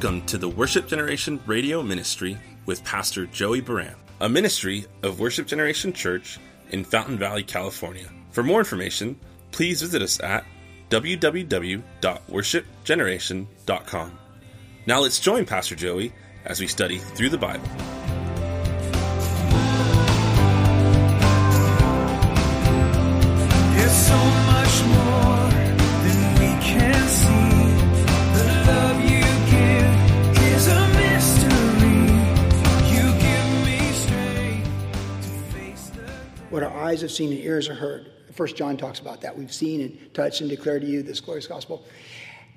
Welcome to the Worship Generation Radio Ministry with Pastor Joey Buran, a ministry of Worship Generation Church in Fountain Valley, California. For more information, please visit us at www.worshipgeneration.com. Now let's join Pastor Joey as we study through the Bible. There's so eyes have seen and ears have heard. First John talks about that. We've seen and touched and declared to you this glorious gospel.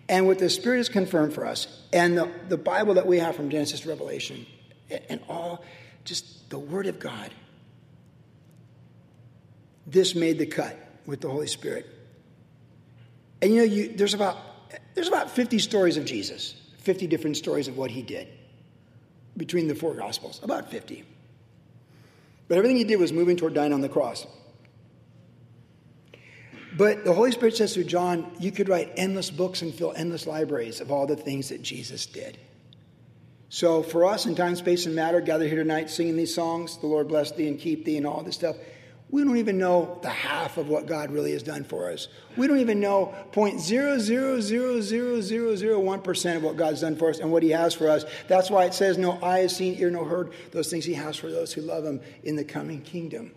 And what the Spirit has confirmed for us, and the, the Bible that we have from Genesis to Revelation, and, all just the Word of God. This made the cut with the Holy Spirit. And you know, you, there's about there's about 50 stories of Jesus, 50 different stories of what he did between the four gospels, about 50. But everything he did was moving toward dying on the cross. But the Holy Spirit says through John, you could write endless books and fill endless libraries of all the things that Jesus did. So for us in time, space, and matter, gathered here tonight singing these songs, the Lord bless thee and keep thee and all this stuff, we don't even know the half of what God really has done for us. We don't even know 0.0000001% of what God's done for us and what he has for us. That's why it says, no eye has seen, ear no heard, those things he has for those who love him in the coming kingdom.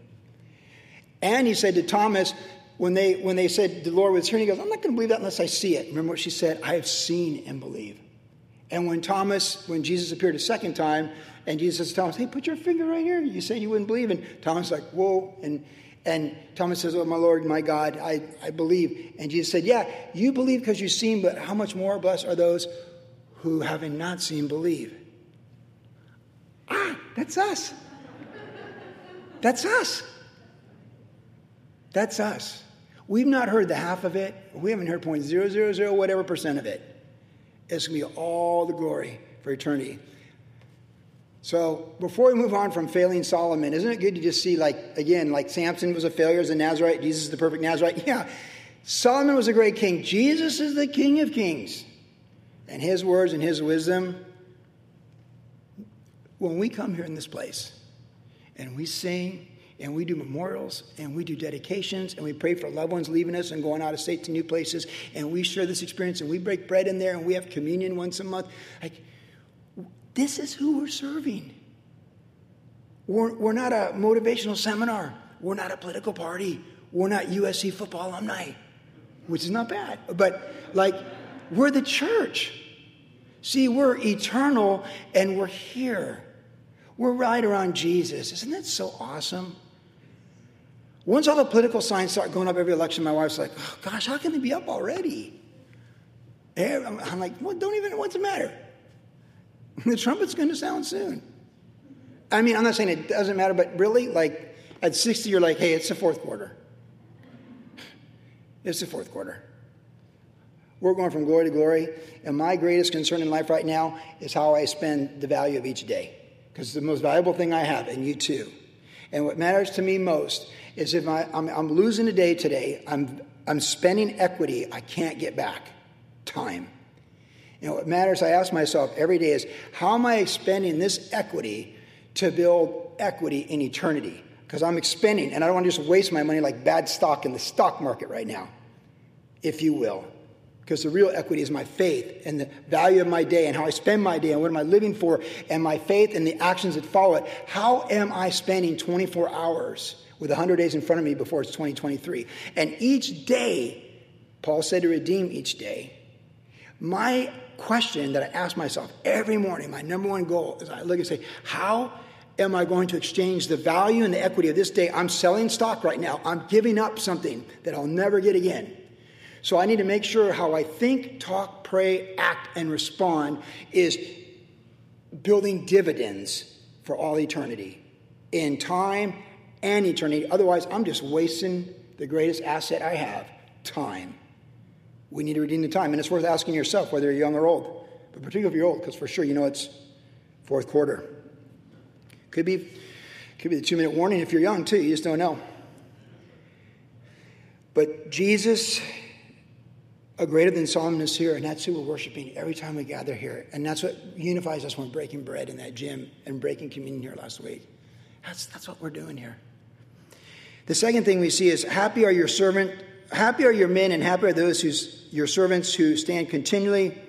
And he said to Thomas, when they, when they said the Lord was here, and he goes, I'm not going to believe that unless I see it. Remember what she said? I have seen and believe. And when Thomas, when Jesus appeared a second time, and Jesus to Thomas, hey, put your finger right here. You said you wouldn't believe. And Thomas like, whoa. And, and Thomas says, oh, my Lord, my God, I, I believe. And Jesus said, yeah, you believe because you've seen, but how much more blessed are those who, having not seen, believe? Ah, that's us. That's us. That's us. We've not heard the half of it. We haven't heard point zero zero zero whatever percent of it. It's going to be all the glory for eternity. So before we move on from failing Solomon, isn't it good to just see, like, again, like Samson was a failure as a Nazarite, Jesus is the perfect Nazarite? Yeah. Solomon was a great king. Jesus is the King of Kings. And his words and his wisdom, when we come here in this place and we sing and we do memorials and we do dedications and we pray for loved ones leaving us and going out of state to new places and we share this experience and we break bread in there and we have communion once a month. Like, this is who we're serving. We're, we're not a motivational seminar. We're not a political party. We're not USC football alumni, which is not bad. But, like, we're the church. See, we're eternal and we're here. We're right around Jesus. Isn't that so awesome? Once all the political signs start going up every election, my wife's like, oh, gosh, how can they be up already? I'm like, well, don't even, what's the matter? The trumpet's going to sound soon. I mean, I'm not saying it doesn't matter, but really, like at 60, you're like, hey, it's the fourth quarter. It's the fourth quarter. We're going from glory to glory, and my greatest concern in life right now is how I spend the value of each day, because it's the most valuable thing I have, and you too. And what matters to me most is if I, I'm, I'm losing a day today, I'm, I'm spending equity I can't get back time. You know, what matters, I ask myself every day is how am I spending this equity to build equity in eternity? Because I'm expending, and I don't want to just waste my money like bad stock in the stock market right now, if you will. Because the real equity is my faith and the value of my day and how I spend my day and what am I living for and my faith and the actions that follow it. How am I spending 24 hours with 100 days in front of me before it's 2023? And each day, Paul said to redeem each day. My question that I ask myself every morning, my number one goal is I look and say, how am I going to exchange the value and the equity of this day? I'm selling stock right now. I'm giving up something that I'll never get again. So I need to make sure how I think, talk, pray, act, and respond is building dividends for all eternity in time and eternity. Otherwise, I'm just wasting the greatest asset I have time. We need to redeem the time. And it's worth asking yourself whether you're young or old, but particularly if you're old, because for sure you know it's fourth quarter. Could be, could be the two minute warning if you're young too, you just don't know. But Jesus a greater than Solomon is here, and that's who we're worshiping every time we gather here. And that's what unifies us when breaking bread in that gym and breaking communion here last week. That's, that's what we're doing here. The second thing we see is happy are your servant, happy are your men, and happy are those who's your servants who stand continually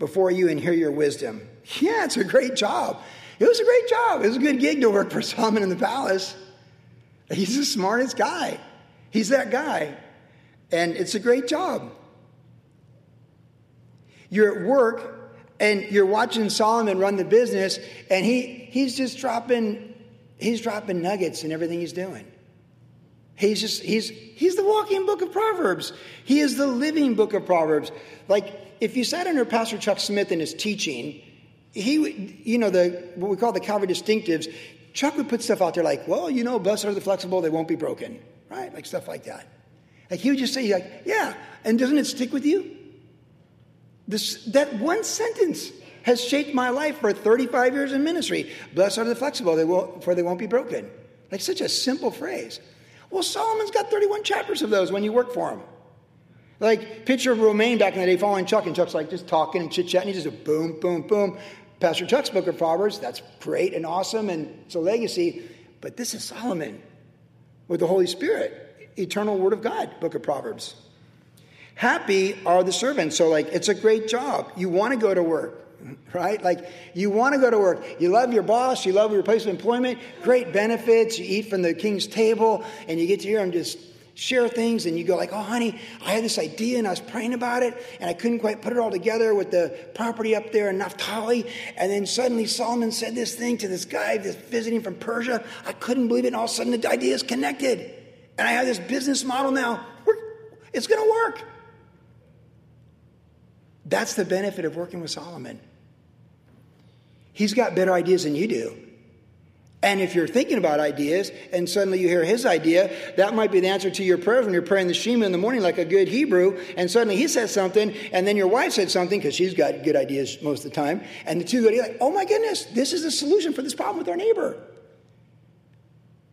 before you and hear your wisdom. Yeah, it's a great job. It was a great job. It was a good gig to work for Solomon in the palace. He's the smartest guy. He's that guy. And it's a great job. You're at work and you're watching Solomon run the business, and he, he's just dropping, he's dropping nuggets in everything he's doing. He's just, he's, he's the walking book of Proverbs. He is the living book of Proverbs. Like, if you sat under Pastor Chuck Smith in his teaching, he you know, the, what we call the Calvary distinctives, Chuck would put stuff out there like, well, you know, blessed are the flexible, they won't be broken, right? Like stuff like that. Like he would just say, like, yeah, and doesn't it stick with you? This, that one sentence has shaped my life for 35 years in ministry. Blessed are the flexible, they will, for they won't be broken. Like such a simple phrase. Well, Solomon's got 31 chapters of those when you work for him. Like, picture of Romaine back in the day following Chuck, and Chuck's like just talking and chit chatting. He just a boom, boom, boom. Pastor Chuck's book of Proverbs, that's great and awesome, and it's a legacy. But this is Solomon with the Holy Spirit, eternal Word of God, book of Proverbs. Happy are the servants. So, like, it's a great job. You want to go to work, right? Like, you want to go to work. You love your boss. You love your place of employment. Great benefits. You eat from the king's table, and you get to hear him just share things. And you go like, "Oh, honey, I had this idea, and I was praying about it, and I couldn't quite put it all together with the property up there in Naphtali. And then suddenly Solomon said this thing to this guy that's visiting from Persia. I couldn't believe it, and all of a sudden the idea is connected, and I have this business model now. It's going to work." That's the benefit of working with Solomon. He's got better ideas than you do. And if you're thinking about ideas and suddenly you hear his idea, that might be the answer to your prayers when you're praying the Shema in the morning like a good Hebrew. And suddenly he says something, and then your wife said something because she's got good ideas most of the time. And the two go together, like, oh my goodness, this is the solution for this problem with our neighbor.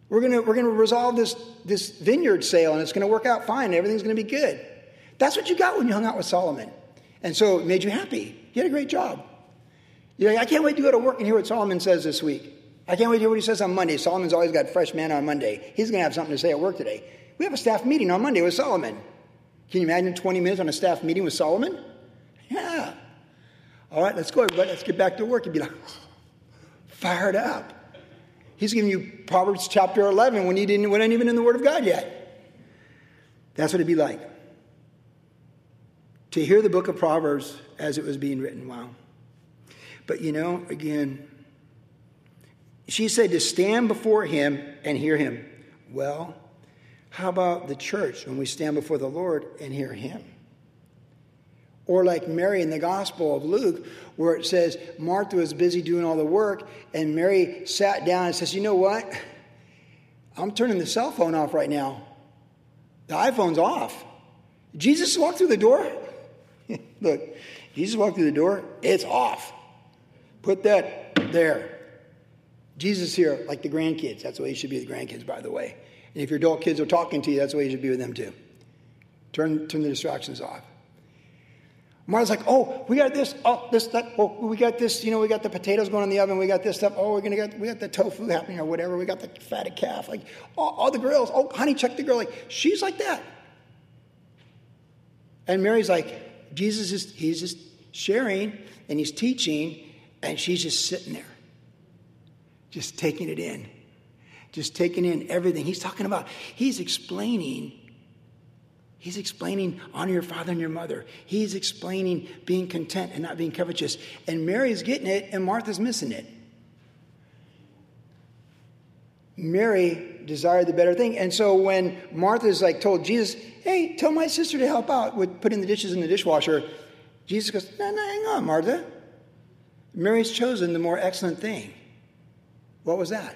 We're gonna, we're gonna resolve this, this vineyard sale and it's gonna work out fine. Everything's gonna be good. That's what you got when you hung out with Solomon. And so it made you happy. You had a great job. Like, I can't wait to go to work and hear what Solomon says this week. I can't wait to hear what he says on Monday. Solomon's always got fresh man on Monday. He's going to have something to say at work today. We have a staff meeting on Monday with Solomon. Can you imagine 20 minutes on a staff meeting with Solomon? Yeah. All right, let's go, everybody. Let's get back to work. You'd be like, fired up. He's giving you Proverbs chapter 11 when you didn't, when even in the Word of God yet. That's what it'd be like to hear the book of Proverbs as it was being written. Wow. But you know, again, she said to stand before him and hear him. Well, how about the church when we stand before the Lord and hear him? Or like Mary in the Gospel of Luke, where it says Martha was busy doing all the work, and Mary sat down and says, You know what? I'm turning the cell phone off right now. The iPhone's off. Jesus walked through the door. Look, Jesus walked through the door, it's off. Put that there. Jesus here, like the grandkids. That's the way you should be with the grandkids, by the way. And if your adult kids are talking to you, that's the way you should be with them too. Turn, turn the distractions off. Martha's like, oh, we got this, oh, this, that, oh, we got this, you know, we got the potatoes going in the oven, we got this stuff, oh, we're gonna get, we got the tofu happening or whatever, we got the fatted calf, like, all, all the grills, oh, honey, check the grill, like, she's like that. And Mary's like, Jesus is, he's just sharing and he's teaching, and she's just sitting there, just taking it in, just taking in everything. He's talking about, he's explaining He's explaining honor your father and your mother. He's explaining being content and not being covetous. And Mary's getting it, and Martha's missing it. Mary desired the better thing. And so when Martha's like told Jesus, hey, tell my sister to help out with putting the dishes in the dishwasher, Jesus goes, no, no, hang on, Martha. Mary's chosen the more excellent thing. What was that?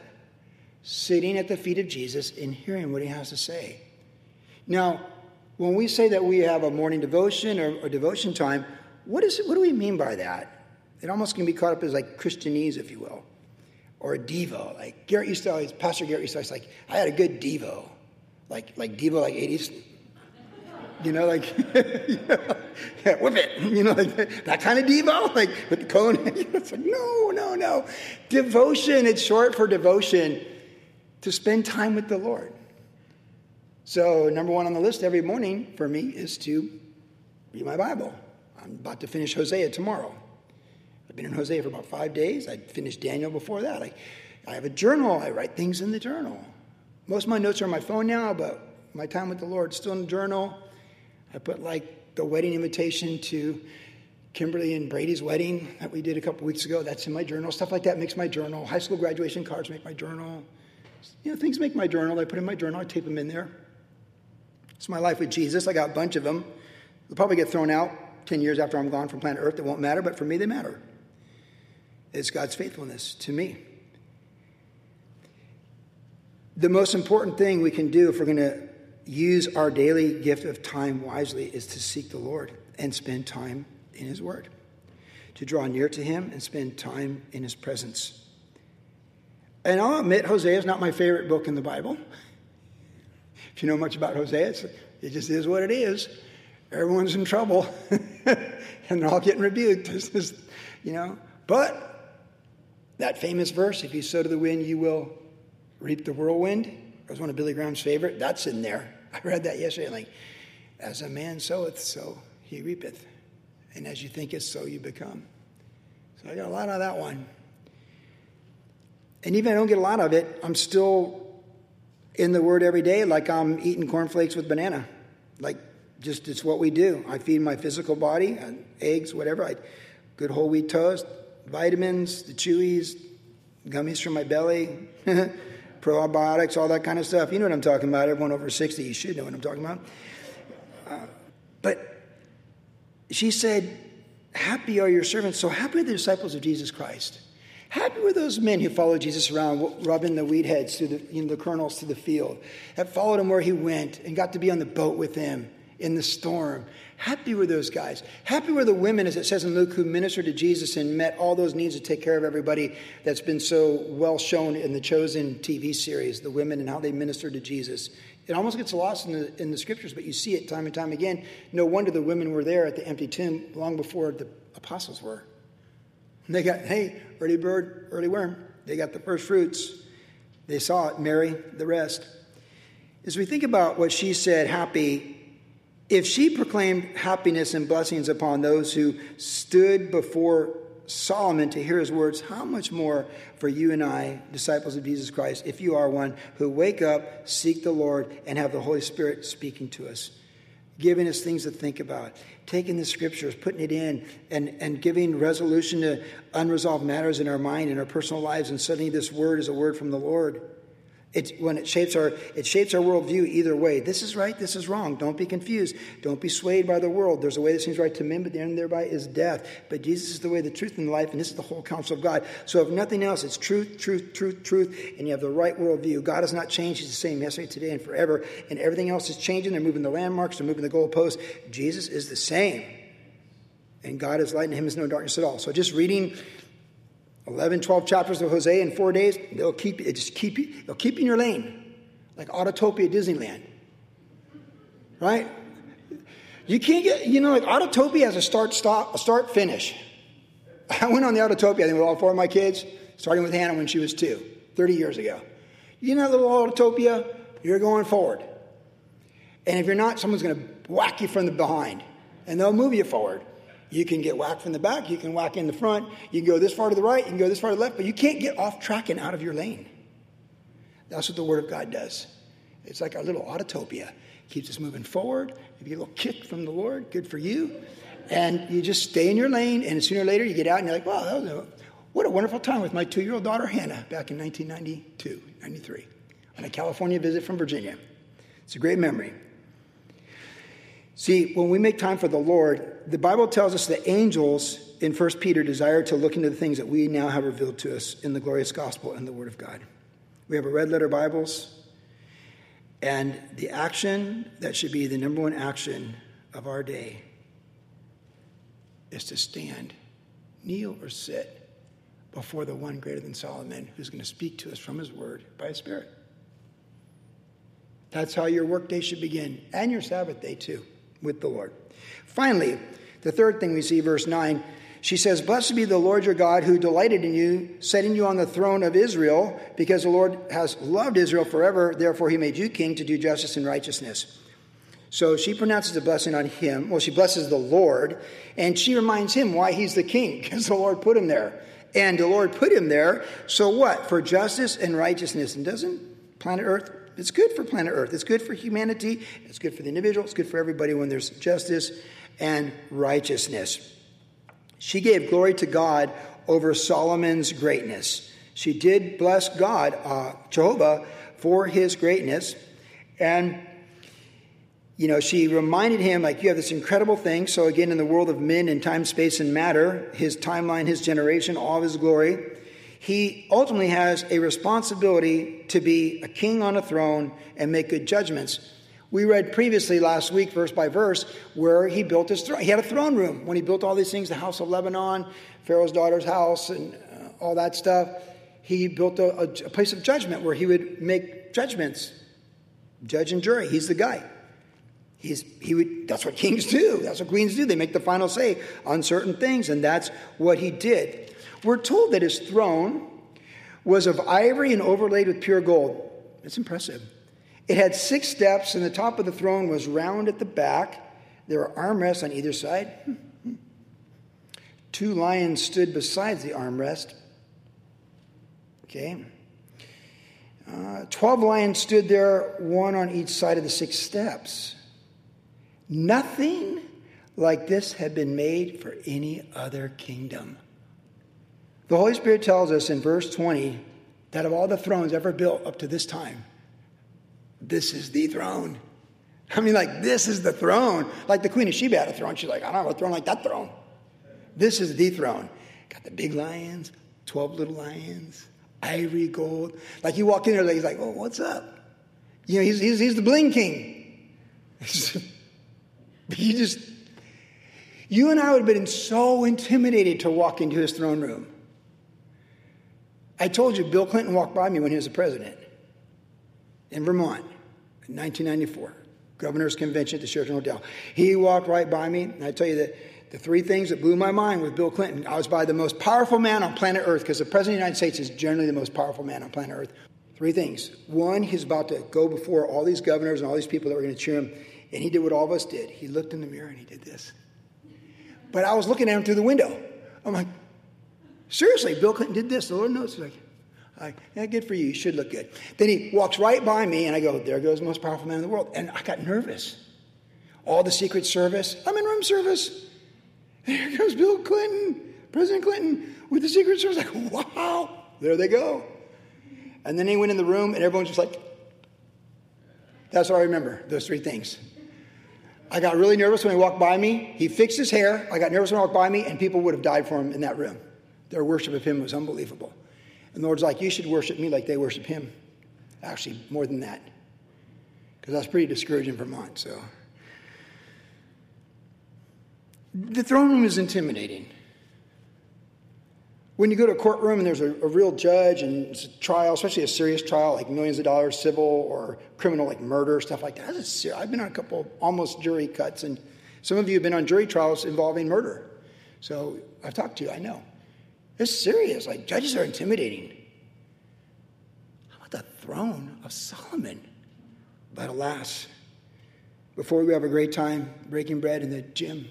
Sitting at the feet of Jesus and hearing what he has to say. Now, when we say that we have a morning devotion or, or devotion time, what, is what do we mean by that? It almost can be caught up as like Christianese, if you will, or a Devo. Like Garrett used to always, Pastor Garrett used to always like, I had a good Devo. Like, like Devo, like 80s. You know, like, yeah, whip it, you know, like that kind of Devo, like with the cone. it's like, no, no, no. Devotion, it's short for devotion to spend time with the Lord. So, number one on the list every morning for me is to read my Bible. I'm about to finish Hosea tomorrow. I've been in Hosea for about five days. I finished Daniel before that. I, I have a journal. I write things in the journal. Most of my notes are on my phone now, but my time with the Lord is still in the journal. I put like the wedding invitation to Kimberly and Brady's wedding that we did a couple weeks ago. That's in my journal. Stuff like that makes my journal. High school graduation cards make my journal. You know, things make my journal. I put in my journal. I tape them in there. It's my life with Jesus. I got a bunch of them. They'll probably get thrown out 10 years after I'm gone from planet Earth. It won't matter, but for me, they matter. It's God's faithfulness to me. The most important thing we can do if we're going to use our daily gift of time wisely is to seek the Lord and spend time in His Word, to draw near to Him and spend time in His presence. And I'll admit, Hosea is not my favorite book in the Bible. If you know much about Hosea, it just is what it is. Everyone's in trouble, and they're all getting rebuked. It's just, you know. But that famous verse, if you sow to the wind, you will reap the whirlwind. Was one of Billy Graham's favorite. That's in there. I read that yesterday. Like, as a man soweth, so he reapeth. And as you thinketh, so you become. So I got a lot of that one. And even I don't get a lot of it, I'm still in the Word every day, like I'm eating cornflakes with banana. Like, just it's what we do. I feed my physical body, uh, eggs, whatever. I good whole wheat toast, vitamins, the chewies, gummies from my belly, probiotics, all that kind of stuff. You know what I'm talking about. Everyone over 60, you should know what I'm talking about. Uh, but she said, Happy are your servants. So happy are the disciples of Jesus Christ. Happy were those men who followed Jesus around, rubbing the weed heads through the, you know, the kernels through the field, that followed him where he went and got to be on the boat with him in the storm. Happy were those guys. Happy were the women, as it says in Luke, who ministered to Jesus and met all those needs to take care of everybody that's been so well shown in the Chosen TV series, the women and how they ministered to Jesus. It almost gets lost in the, in the scriptures, but you see it time and time again. No wonder the women were there at the empty tomb long before the apostles were. They got, hey, early bird, early worm. They got the first fruits. They saw it, Mary, the rest. As we think about what she said, happy, if she proclaimed happiness and blessings upon those who stood before Solomon to hear his words, how much more for you and I, disciples of Jesus Christ, if you are one who wake up, seek the Lord, and have the Holy Spirit speaking to us, giving us things to think about, taking the scriptures, putting it in, and, and giving resolution to unresolved matters in our mind and our personal lives, and suddenly this word is a word from the Lord. It, when it shapes our it shapes our worldview either way. This is right, this is wrong. Don't be confused. Don't be swayed by the world. There's a way that seems right to men, but the end thereby is death. But Jesus is the way, the truth, and the life, and this is the whole counsel of God. So if nothing else, it's truth, truth, truth, truth, and you have the right worldview. God has not changed. He's the same yesterday, today, and forever. And everything else is changing. They're moving the landmarks, they're moving the goalposts. Jesus is the same. And God is light, and him is no darkness at all. So just reading 11, 12 chapters of Hosea in four days, they'll keep it just keep you, they'll keep you in your lane. Like Autotopia Disneyland. Right? You can't get, you know, like Autotopia has a start, stop, a start, finish. I went on the Autotopia, I think, with all four of my kids, starting with Hannah when she was two, 30 years ago. You know that little Autotopia? You're going forward. And if you're not, someone's going to whack you from the behind, and they'll move you forward. You can get whacked from the back, you can whack in the front, you can go this far to the right, you can go this far to the left, but you can't get off track and out of your lane. That's what the Word of God does. It's like our little autotopia. Keeps us moving forward. If you get a little kick from the Lord, good for you. And you just stay in your lane, and sooner or later you get out and you're like, wow, that was a, what a wonderful time with my two year old daughter Hannah back in 1992, 93, on a California visit from Virginia. It's a great memory. See, when we make time for the Lord, the Bible tells us that angels in 1 Peter desire to look into the things that we now have revealed to us in the glorious gospel and the Word of God. We have a red letter Bibles, and the action that should be the number one action of our day is to stand, kneel, or sit before the one greater than Solomon who's going to speak to us from his Word by his Spirit. That's how your workday should begin, and your Sabbath day too with the Lord. Finally, the third thing we see, verse 9, she says, Blessed be the Lord your God who delighted in you, setting you on the throne of Israel, because the Lord has loved Israel forever. Therefore, he made you king to do justice and righteousness. So she pronounces a blessing on him. Well, she blesses the Lord, and she reminds him why he's the king, because the Lord put him there. And the Lord put him there, so what? For justice and righteousness. And doesn't planet Earth, it's good for planet Earth. It's good for humanity. It's good for the individual. It's good for everybody when there's justice and righteousness. She gave glory to God over Solomon's greatness. She did bless God, uh, Jehovah, for his greatness. And you know, she reminded him, like, you have this incredible thing. So, again, in the world of men and time, space, and matter, his timeline, his generation, all of his glory, he ultimately has a responsibility to be a king on a throne and make good judgments. We read previously last week, verse by verse, where he built his throne. He had a throne room when he built all these things the house of Lebanon, Pharaoh's daughter's house, and uh, all that stuff. He built a, a, place of judgment where he would make judgments, judge and jury. He's the guy. He's, he would, that's what kings do. That's what queens do. They make the final say on certain things, and that's what he did. We're told that his throne was of ivory and overlaid with pure gold. It's impressive. It had six steps, and the top of the throne was round at the back. There were armrests on either side. Two lions stood beside the armrest. Okay. Uh, Twelve lions stood there, one on each side of the six steps. Nothing like this had been made for any other kingdom. The Holy Spirit tells us in verse 20 that of all the thrones ever built up to this time, this is the throne. I mean, like, this is the throne. Like the Queen of Sheba had a throne. She's like, I don't have a throne like that throne. This is the throne. Got the big lions, 12 little lions, ivory, gold. Like, you walk in there, he's like, oh, what's up? You know, he's, he's, he's the bling king. you just, you and I would have been so intimidated to walk into his throne room. I told you Bill Clinton walked by me when he was the president in Vermont in 1994, governor's convention at the Sheraton Hotel. He walked right by me, and I tell you that the three things that blew my mind with Bill Clinton, I was by the most powerful man on planet Earth, because the president of the United States is generally the most powerful man on planet Earth. Three things. One, he's about to go before all these governors and all these people that were going to cheer him, and he did what all of us did. He looked in the mirror and he did this. But I was looking at him through the window. I'm like, seriously, Bill Clinton did this. The Lord knows. He's like, like, yeah, good for you. You should look good. Then he walks right by me, and I go, there goes the most powerful man in the world. And I got nervous. All the Secret Service. I'm in room service. And here comes Bill Clinton, President Clinton, with the Secret Service. Like, wow, there they go. And then he went in the room, and everyone's just like, that's all I remember, those three things. I got really nervous when he walked by me. He fixed his hair. I got nervous when he walked by me, and people would have died for him in that room. Their worship of him was unbelievable. And the Lord's like, you should worship me like they worship him. Actually, more than that. Because I was pretty discouraged in Vermont, so. The throne room is intimidating. When you go to a courtroom and there's a, a, real judge and it's a trial, especially a serious trial like millions of dollars, civil or criminal like murder, stuff like that. That's ser- I've been on a couple almost jury cuts, and some of you have been on jury trials involving murder. So I've talked to you, I know. It's serious. Like judges are intimidating. How about the throne of Solomon? But alas, before we have a great time breaking bread in the gym,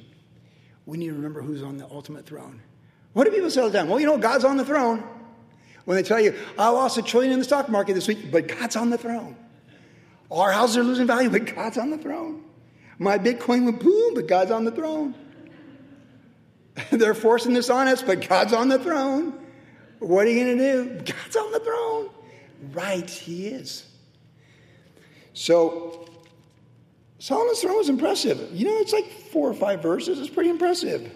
we need to remember who's on the ultimate throne. What do people say all the time? Well, you know, God's on the throne. When they tell you, I lost a trillion in the stock market this week, but God's on the throne. Our houses are losing value, but God's on the throne. My Bitcoin went boom, but God's on the throne. They're forcing this on us, but God's on the throne. What are you going to do? God's on the throne. Right, He is. So, Solomon's throne was impressive. You know, it's like four or five verses. It's pretty impressive.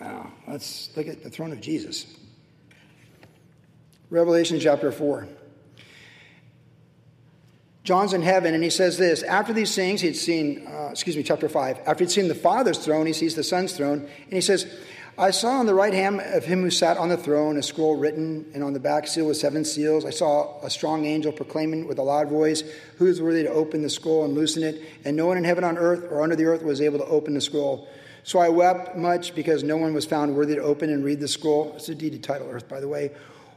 Wow, let's look at the throne of Jesus. Revelation chapter 4. John's in heaven, and he says this After these things, he'd seen, uh, excuse me, chapter 5. After he'd seen the Father's throne, he sees the Son's throne, and he says, I saw on the right hand of him who sat on the throne a scroll written, and on the back seal with seven seals. I saw a strong angel proclaiming with a loud voice, Who is worthy to open the scroll and loosen it? And no one in heaven, on earth, or under the earth was able to open the scroll. So I wept much because no one was found worthy to open and read the scroll. It's a deeded title, Earth, by the way.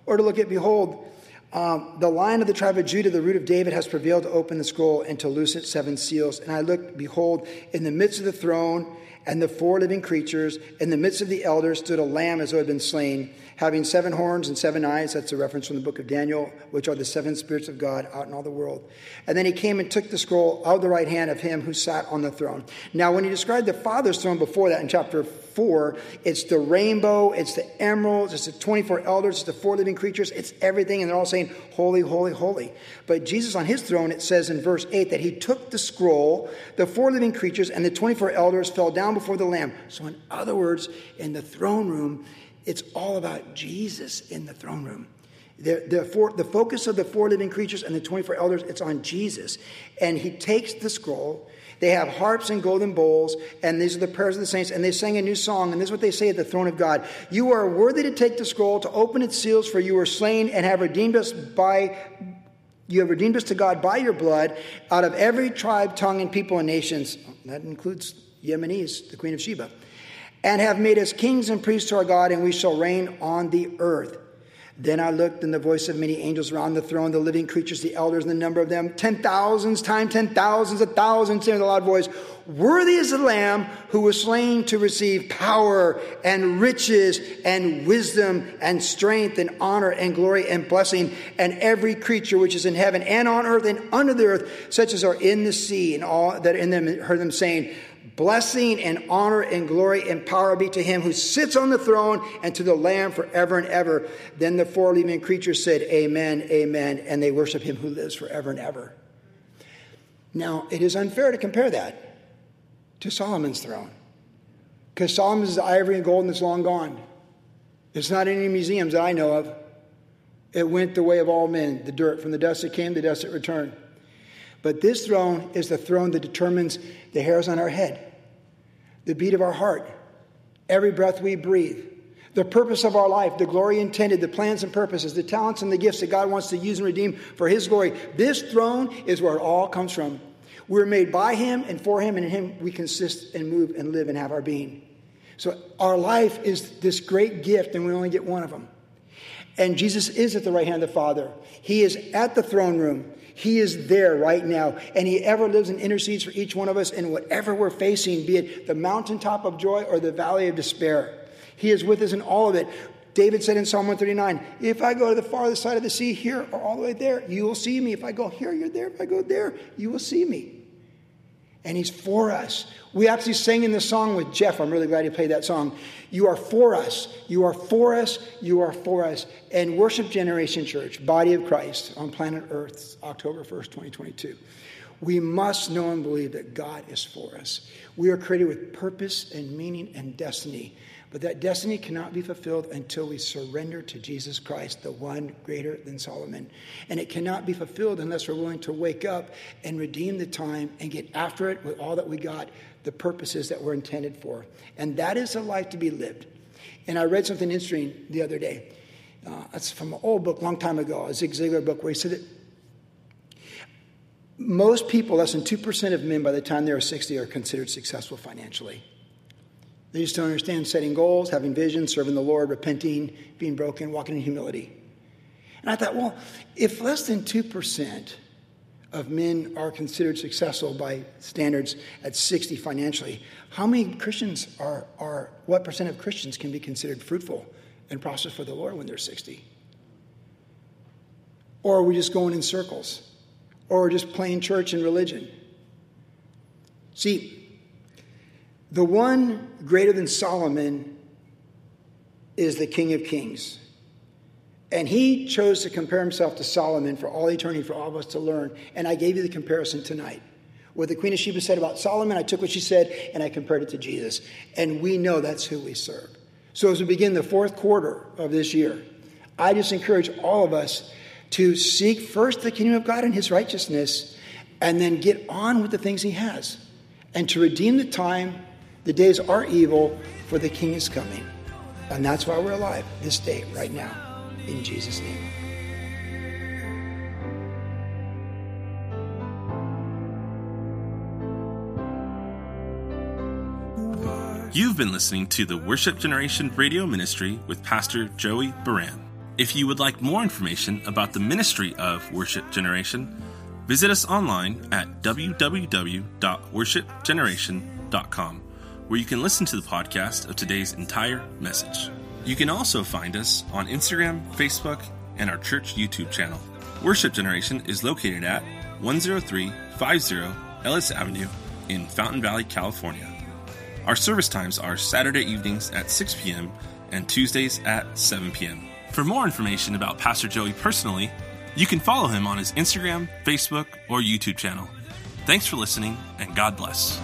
Or to look at, behold, um, the lion of the tribe of Judah, the root of David, has prevailed to open the scroll and to loose its seven seals. And I looked, behold, in the midst of the throne and the four living creatures, in the midst of the elders stood a lamb as though it had been slain, having seven horns and seven eyes. That's a reference from the book of Daniel, which are the seven spirits of God out in all the world. And then he came and took the scroll out of the right hand of him who sat on the throne. Now, when he described the Father's throne before that in chapter 4, it's the rainbow, it's the emeralds, it's the 24 elders, it's the four living creatures, it's everything, and they're all saying, Holy, holy, holy. But Jesus on his throne, it says in verse 8 that he took the scroll, the four living creatures, and the 24 elders fell down before the Lamb. So, in other words, in the throne room, it's all about Jesus in the throne room. The, the, four, the focus of the four living creatures and the 24 elders, it's on Jesus. And he takes the scroll. They have harps and golden bowls, and these are the prayers of the saints, and they sang a new song, and this is what they say at the throne of God. You are worthy to take the scroll, to open its seals, for you were slain and have redeemed us by you have redeemed us to God by your blood out of every tribe, tongue, and people and nations. That includes Yemenis, the Queen of Sheba and have made us kings and priests to our God, and we shall reign on the earth. Then I looked, and the voice of many angels around the throne, the living creatures, the elders, and the number of them, ten thousands times ten thousands, a thousand, saying with a loud voice, Worthy is the Lamb who was slain to receive power and riches and wisdom and strength and honor and glory and blessing, and every creature which is in heaven and on earth and under the earth, such as are in the sea, and all that in them heard them saying, Blessing and honor and glory and power be to him who sits on the throne and to the Lamb forever and ever. Then the four living creatures said, Amen, Amen, and they worship him who lives forever and ever. Now, it is unfair to compare that to Solomon's throne because Solomon's ivory and gold and it's long gone. It's not in any museums that I know of. It went the way of all men the dirt. From the dust it came, the dust it returned. But this throne is the throne that determines the hairs on our head, the beat of our heart, every breath we breathe, the purpose of our life, the glory intended, the plans and purposes, the talents and the gifts that God wants to use and redeem for His glory. This throne is where it all comes from. We're made by Him and for Him, and in Him we consist and move and live and have our being. So our life is this great gift, and we only get one of them. And Jesus is at the right hand of the Father. He is at the throne room. He is there right now, and He ever lives and intercedes for each one of us in whatever we're facing, be it the mountaintop of joy or the valley of despair. He is with us in all of it. David said in Psalm 139, If I go to the farthest side of the sea, here or all the way there, you will see me. If I go here, you're there. If I go there, you will see me. And He's for us. We actually sang in the song with Jeff. I'm really glad he played that song. You are for us. You are for us. You are for us. And Worship Generation Church, Body of Christ on planet Earth, October 1st, 2022. We must know and believe that God is for us. We are created with purpose and meaning and destiny. But that destiny cannot be fulfilled until we surrender to Jesus Christ, the one greater than Solomon. And it cannot be fulfilled unless we're willing to wake up and redeem the time and get after it with all that we got, the purposes that we're intended for. And that is a life to be lived. And I read something interesting the other day. Uh, it's from an old book, long time ago, a Zig Ziglar book, where he said that most people, less than 2% of men by the time they're 60, are considered successful financially. They just don't understand setting goals, having vision, serving the Lord, repenting, being broken, walking in humility. And I thought, well, if less than 2% of men are considered successful by standards at 60 financially, how many Christians are, are what percent of Christians can be considered fruitful and prosperous for the Lord when they're 60? Or are we just going in circles? Or just playing church and religion? See, the one greater than Solomon is the King of Kings. And he chose to compare himself to Solomon for all eternity, for all of us to learn. And I gave you the comparison tonight. What the Queen of Sheba said about Solomon, I took what she said and I compared it to Jesus. And we know that's who we serve. So as we begin the fourth quarter of this year, I just encourage all of us to seek first the kingdom of God and his righteousness, and then get on with the things he has, and to redeem the time the days are evil, for the king is coming. And that's why we're alive this day, right now, in Jesus' name. You've been listening to the Worship Generation Radio Ministry with Pastor Joey Buran. If you would like more information about the ministry of Worship Generation, visit us online at www.worshipgeneration.com, where you can listen to the podcast of today's entire message. You can also find us on Instagram, Facebook, and our church YouTube channel. Worship Generation is located at 10350 Ellis Avenue in Fountain Valley, California. Our service times are Saturday evenings at 6 p.m. and Tuesdays at 7 p.m. For more information about Pastor Joey personally, you can follow him on his Instagram, Facebook, or YouTube channel. Thanks for listening, and God bless.